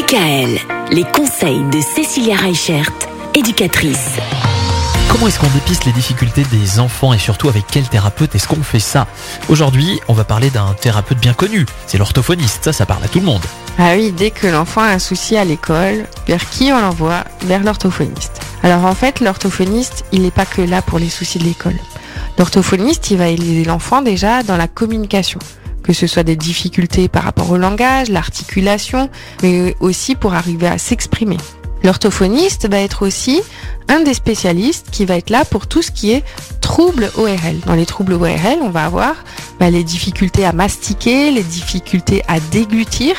DKL, les conseils de Cécilia Reichert, éducatrice. Comment est-ce qu'on dépiste les difficultés des enfants et surtout avec quel thérapeute est-ce qu'on fait ça? Aujourd'hui, on va parler d'un thérapeute bien connu, c'est l'orthophoniste, ça ça parle à tout le monde. Ah oui, dès que l'enfant a un souci à l'école, vers qui on l'envoie? Vers l'orthophoniste. Alors en fait, l'orthophoniste, il n'est pas que là pour les soucis de l'école. L'orthophoniste, il va aider l'enfant déjà dans la communication que ce soit des difficultés par rapport au langage, l'articulation, mais aussi pour arriver à s'exprimer. L'orthophoniste va être aussi un des spécialistes qui va être là pour tout ce qui est troubles ORL. Dans les troubles ORL, on va avoir bah, les difficultés à mastiquer, les difficultés à déglutir.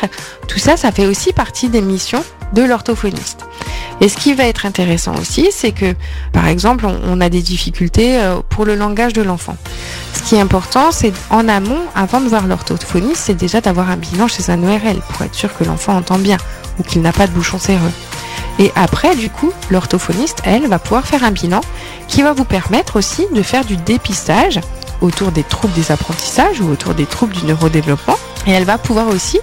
Tout ça, ça fait aussi partie des missions de l'orthophoniste. Et ce qui va être intéressant aussi, c'est que, par exemple, on, a des difficultés euh, pour le langage de l'enfant. Ce qui est important, c'est en amont, avant de voir l'orthophoniste, c'est déjà d'avoir un bilan chez un ORL pour être sûr que l'enfant entend bien ou qu'il n'a pas de bouchon séreux. Et après, du coup, l'orthophoniste, elle, va pouvoir faire un bilan qui va vous permettre aussi de faire du dépistage autour des troubles des apprentissages ou autour des troubles du neurodéveloppement. Et elle va pouvoir aussi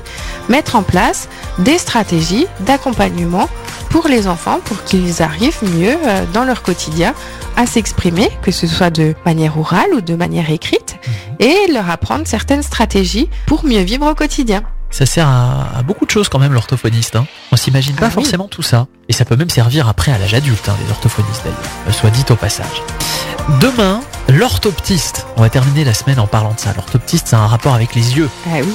mettre en place des stratégies d'accompagnement pour les enfants pour qu'ils arrivent mieux euh, dans leur quotidien à s'exprimer, que ce soit de manière orale ou de manière écrite, mhm. et leur apprendre certaines stratégies pour mieux vivre au quotidien. Ça sert à, beaucoup de choses quand même l'orthophoniste. Hein. On s'imagine pas ah forcément tout ça. Et ça peut même servir après à l'âge adulte, hein, les orthophonistes d'ailleurs, soit dit au passage. Demain, l'orthoptiste. On va terminer la semaine en parlant de ça. L'orthoptiste, c'est un rapport avec les yeux. Ah oui.